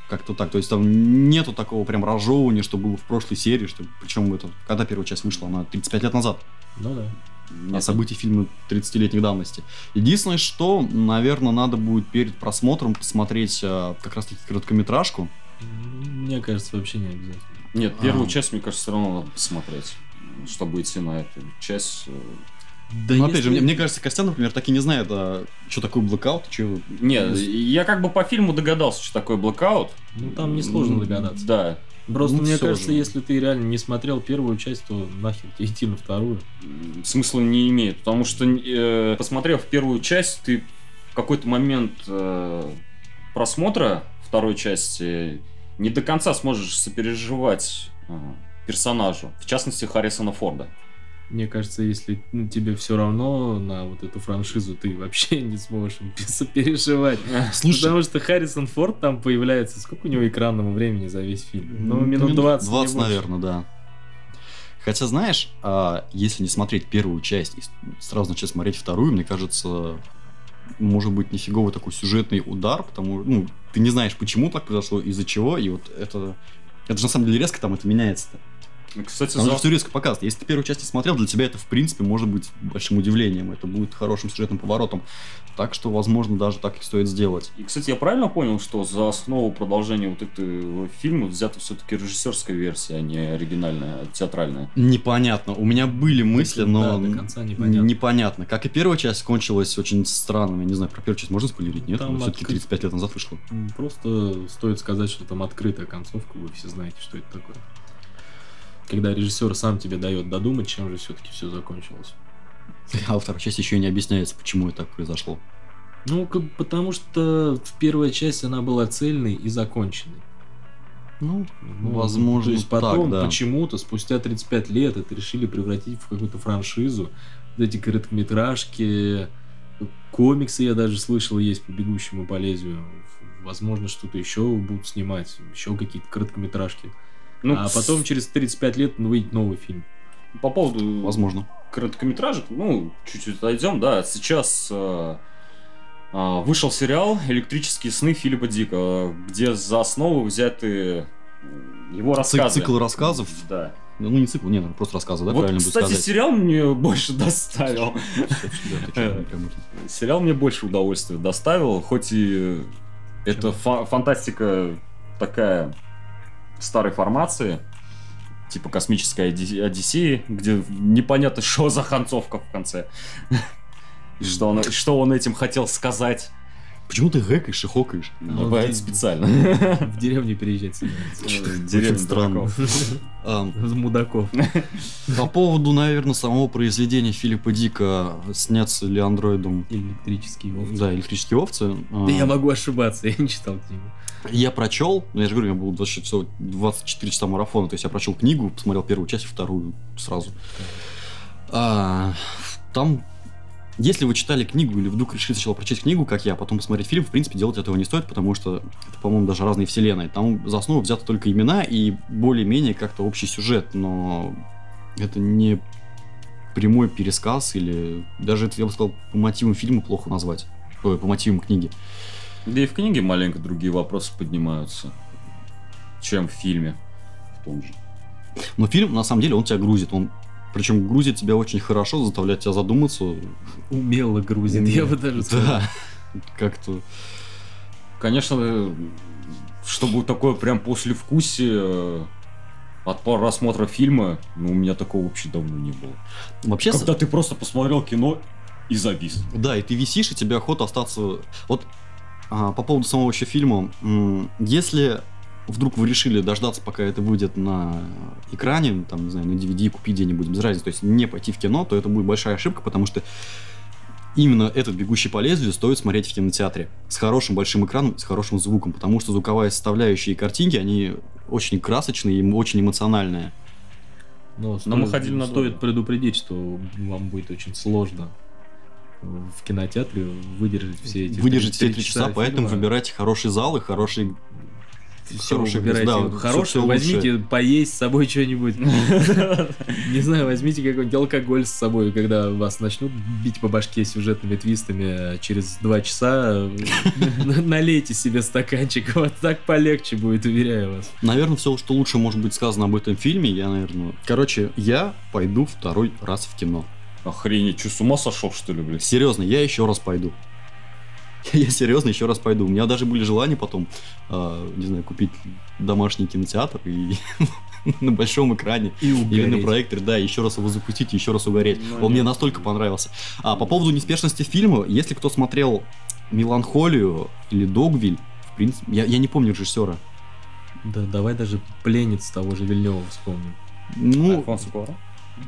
S1: Как-то так. То есть там нету такого прям разжевывания, что было в прошлой серии, что причем это, когда первая часть вышла, она 35 лет назад.
S2: Ну да.
S1: А событий фильма 30-летней давности. Единственное, что, наверное, надо будет перед просмотром посмотреть а, как раз-таки короткометражку.
S2: Мне кажется, вообще не обязательно.
S3: Нет, первую
S1: А.
S3: часть, мне кажется, все равно надо посмотреть, чтобы идти на эту часть. э.
S2: Да
S1: Но опять же, мне, мне кажется, Костян, например, так и не знает, а, что такое блэкаут, что...
S3: Не, я как бы по фильму догадался, что такое блэкаут.
S2: Ну там несложно догадаться.
S3: Да.
S2: Просто
S1: Ну,
S2: мне кажется,
S1: же.
S2: если ты реально не смотрел первую часть, то нахер тебе идти на вторую.
S3: Смысла не имеет, потому что, э, посмотрев первую часть, ты в какой-то момент э, просмотра второй части не до конца сможешь сопереживать э, персонажу, в частности Харрисона Форда.
S2: Мне кажется, если ну, тебе все равно на вот эту франшизу, ты вообще не сможешь им сопереживать.
S1: Слушай,
S2: Потому что Харрисон Форд там появляется. Сколько у него экранного времени за весь фильм? Ну,
S1: м,
S2: минут 20. не
S1: 20,
S2: больше.
S1: наверное, да. Хотя, знаешь, а, если не смотреть первую часть и сразу начать смотреть вторую, мне кажется, может быть нифиговый такой сюжетный удар, потому ну, ты не знаешь, почему так произошло, из-за чего, и вот это... Это же на самом деле резко там это меняется-то.
S3: Кстати,
S1: Там
S3: за-
S1: же все резко показывает. Если ты первую часть не смотрел, для тебя это, в принципе, может быть большим удивлением. Это будет хорошим сюжетным поворотом. Так что, возможно, даже так и стоит сделать.
S3: И, кстати, я правильно понял, что за основу продолжения вот этого фильма взята все-таки режиссерская версия, а не оригинальная, а театральная?
S1: Непонятно. У меня были мысли, но
S2: да, до конца непонятно.
S1: непонятно. Как и первая часть кончилась очень странно. Я не знаю, про первую часть можно спойлерить? Нет,
S2: Там
S1: все-таки
S2: открыт-
S1: 35 лет назад вышло.
S2: Просто стоит сказать, что там открытая концовка, вы все знаете, что это такое. Когда режиссер сам тебе дает додумать, чем же все-таки все закончилось.
S1: А во второй части еще и не объясняется, почему это так произошло.
S2: Ну, как- потому что первая часть, она была цельной и законченной.
S1: Ну,
S2: Ну,
S1: Возможно,
S2: То есть потом
S1: так, да.
S2: почему-то, спустя 35 лет, это решили превратить в какую-то франшизу. вот эти короткометражки, комиксы я даже слышал есть по бегущему по лезвию. Возможно, что-то еще будут снимать, еще какие-то короткометражки.
S3: Ну,
S2: а потом через 35 лет выйдет новый фильм.
S3: по поводу
S1: Возможно.
S3: короткометражек, ну, чуть-чуть отойдем, да, сейчас э, э, вышел сериал «Электрические сны» Филиппа Дика, где за основу взяты его рассказы.
S1: Цикл рассказов.
S3: Да.
S1: Ну, не цикл, нет, просто рассказы, да,
S3: вот,
S1: правильно
S3: кстати,
S1: сказать.
S3: сериал мне больше доставил. Сериал мне больше удовольствия доставил, хоть и это фа- фантастика такая старой формации, типа космической Оди- Одиссеи, где непонятно, что за концовка в конце. Что он, что он этим хотел сказать.
S1: Почему ты гэкаешь и хокаешь?
S2: Ну,
S3: это
S2: ты-
S3: специально.
S2: В деревню переезжать собирается.
S3: Деревня
S1: странно.
S2: Из мудаков.
S1: По поводу, наверное, самого произведения Филиппа Дика, снятся ли андроидом
S2: Электрический волк.
S1: да, электрические овцы. а,
S2: Да я могу ошибаться, я не читал книгу.
S1: Я прочел, ну, я же говорю, у меня было 24 часа, 24 часа марафона, то есть я прочел книгу, посмотрел первую часть и вторую сразу. А, там, если вы читали книгу или вдруг решили сначала прочесть книгу, как я, а потом посмотреть фильм, в принципе, делать этого не стоит, потому что это, по-моему, даже разные вселенные. Там за основу взяты только имена и более-менее как-то общий сюжет, но это не прямой пересказ или даже это, я бы сказал, по мотивам фильма плохо назвать. Ой, по мотивам книги.
S3: Да и в книге маленько другие вопросы поднимаются, чем в фильме. В том же.
S1: Но фильм, на самом деле, он тебя грузит. Он причем грузит тебя очень хорошо, заставляет тебя задуматься.
S2: Умело грузит, я бы даже сказал.
S1: Да. Как-то.
S3: Конечно, чтобы такое прям послевкусие э, от просмотра фильма, ну, у меня такого вообще давно не было.
S1: Вообще, с-
S3: Когда ты просто посмотрел кино и завис.
S1: да, и ты висишь, и тебе охота остаться. Вот а, по поводу самого еще фильма. Если вдруг вы решили дождаться, пока это выйдет на экране, там, не знаю, на DVD, купить где-нибудь, без разницы, то есть не пойти в кино, то это будет большая ошибка, потому что именно этот «Бегущий по лезвию» стоит смотреть в кинотеатре. С хорошим большим экраном, с хорошим звуком, потому что звуковая составляющая и картинки, они очень красочные и очень эмоциональные.
S2: Но,
S3: Но мы ходили на
S2: стоит предупредить, что вам будет очень сложно в кинотеатре выдержать все эти
S1: Выдержать все
S2: три
S1: три часа, поэтому
S2: фильма.
S1: выбирайте хорошие залы, хорошие...
S2: Всё,
S1: хороший
S2: выбирайте
S1: да, всё лучшее.
S2: возьмите поесть с собой что-нибудь. Не знаю, возьмите какой-нибудь алкоголь с собой, когда вас начнут бить по башке сюжетными твистами через два часа. Налейте себе стаканчик, вот так полегче будет, уверяю вас.
S1: Наверное, все, что лучше может быть сказано об этом фильме, я, наверное... Короче, я пойду второй раз в кино.
S3: Охренеть, что, с ума сошел, что ли, блядь?
S1: Серьезно, я еще раз пойду. Я серьезно еще раз пойду. У меня даже были желания потом, э, не знаю, купить домашний кинотеатр и на большом экране
S2: И
S1: или на
S2: угореть.
S1: проекторе, да, еще раз его запустить, и еще раз угореть.
S3: Ну,
S1: Он мне
S3: нет.
S1: настолько понравился. А по поводу неспешности фильма, если кто смотрел Меланхолию или Догвиль, в принципе, я, я не помню режиссера.
S2: Да, давай даже пленниц того же Вильнева вспомним.
S1: Ну,
S3: Альфонсо Куарон?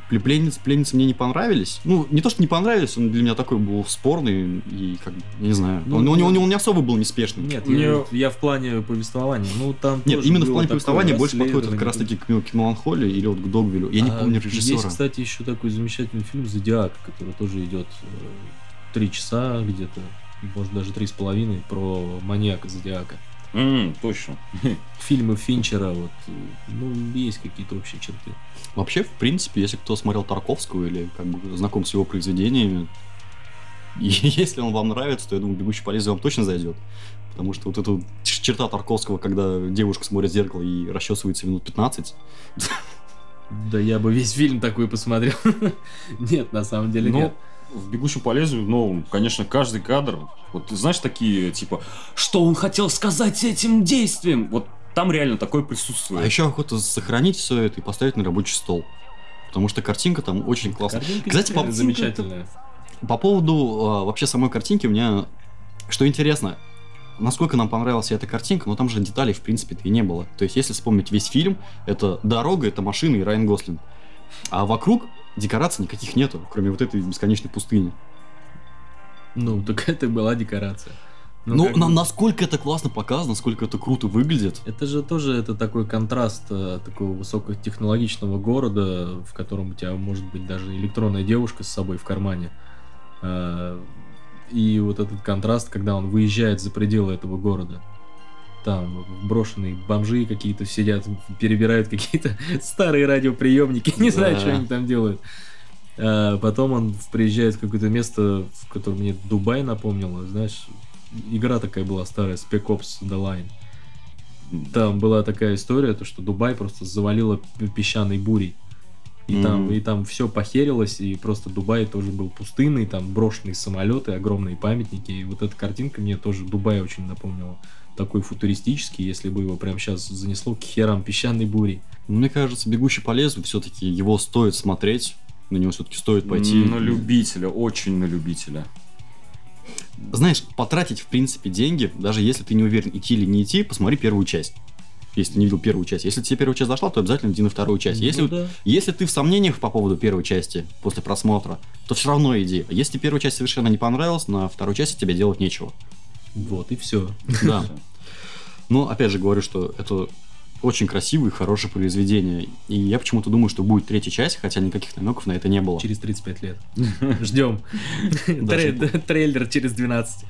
S1: Пле- Пленниц, пленницы мне не понравились. Ну, не то, что не понравились, он для меня такой был спорный и, как, бы, я не знаю,
S2: Ну,
S1: он, он- он- он не особо был неспешный.
S2: Нет,
S3: Мне-
S2: я, я в плане повествования. Ну, там
S1: Нет,
S2: тоже
S1: именно в плане повествования больше подходит как
S2: расследование.
S1: раз таки к, к Меланхолии или вот к Догвилю. Я не
S2: А
S1: помню
S2: Есть,
S1: режиссера.
S2: кстати, еще такой замечательный фильм «Зодиак», который тоже идет э, три часа где-то, может даже три с половиной, про маньяка Зодиака.
S3: М, точно.
S2: Фильмы Финчера, вот, ну, есть какие-то общие черты.
S1: Вообще, в принципе, если кто смотрел Тарковского или как бы знаком с его произведениями, и если он вам нравится, то я думаю, «Бегущий по лезвию» вам точно зайдет. Потому что вот эта черта Тарковского, когда девушка смотрит в зеркало и расчесывается минут 15,
S2: Да я бы весь фильм такой посмотрел. Нет, на самом деле
S3: Ну,
S2: нет.
S3: В «Бегущем по лезвию», ну, конечно, каждый кадр, вот знаешь такие, типа, что он хотел сказать этим действием? Вот там реально такое присутствует.
S1: а еще охота сохранить все это и поставить на рабочий стол. Потому что картинка там очень классная.
S2: Картинка
S1: Кстати, по-
S2: замечательная.
S1: По поводу а, вообще самой картинки, у меня, что интересно, насколько нам понравилась эта картинка, но там же деталей, в принципе-то и не было. То есть, если вспомнить весь фильм, это дорога, это машина и Райан Гослинг. А вокруг декораций никаких нету, кроме вот этой бесконечной пустыни.
S2: Ну, так это была декорация. Ну,
S1: Но
S2: как
S1: на-
S2: бы-
S1: насколько это классно показано, насколько это круто выглядит.
S2: Это же тоже это такой контраст э, такого высокотехнологичного города, в котором у тебя может быть даже электронная девушка с собой в кармане. Э, И вот этот контраст, когда он выезжает за пределы этого города. Там брошенные бомжи какие-то сидят, перебирают какие-то старые радиоприемники, не знаю, что они там делают. А потом он приезжает в какое-то место, в котором мне Дубай напомнило, знаешь, игра такая была старая, Spec Ops The Line. Там была такая история, то что Дубай просто завалило песчаной бурей. И там,
S1: Мгм.
S2: и там все похерилось, и просто Дубай тоже был пустынный, там брошенные самолеты, огромные памятники. И вот эта картинка мне тоже Дубай очень напомнила. Такой футуристический, если бы его прямо сейчас занесло к херам песчаной бури.
S1: Мне кажется, «Бегущий по лесу» все-таки его стоит смотреть. На него все-таки стоит пойти.
S3: На любителя, очень на любителя.
S1: Знаешь, потратить, в принципе, деньги, даже если ты не уверен, идти или не идти, посмотри первую часть. Если ты не видел первую часть. Если тебе первая часть зашла, то обязательно иди на вторую часть. Если,
S2: Ну да.
S1: если ты в сомнениях по поводу первой части после просмотра, то все равно иди. А если первая часть совершенно не понравилась, на второй части тебе делать нечего.
S2: Вот и все.
S1: Да. Но, опять же, говорю, что это очень красивое и хорошее произведение. И я почему-то думаю, что будет третья часть, хотя никаких намеков на это не было.
S2: Через 35 лет. Ждем. Трейлер через 12.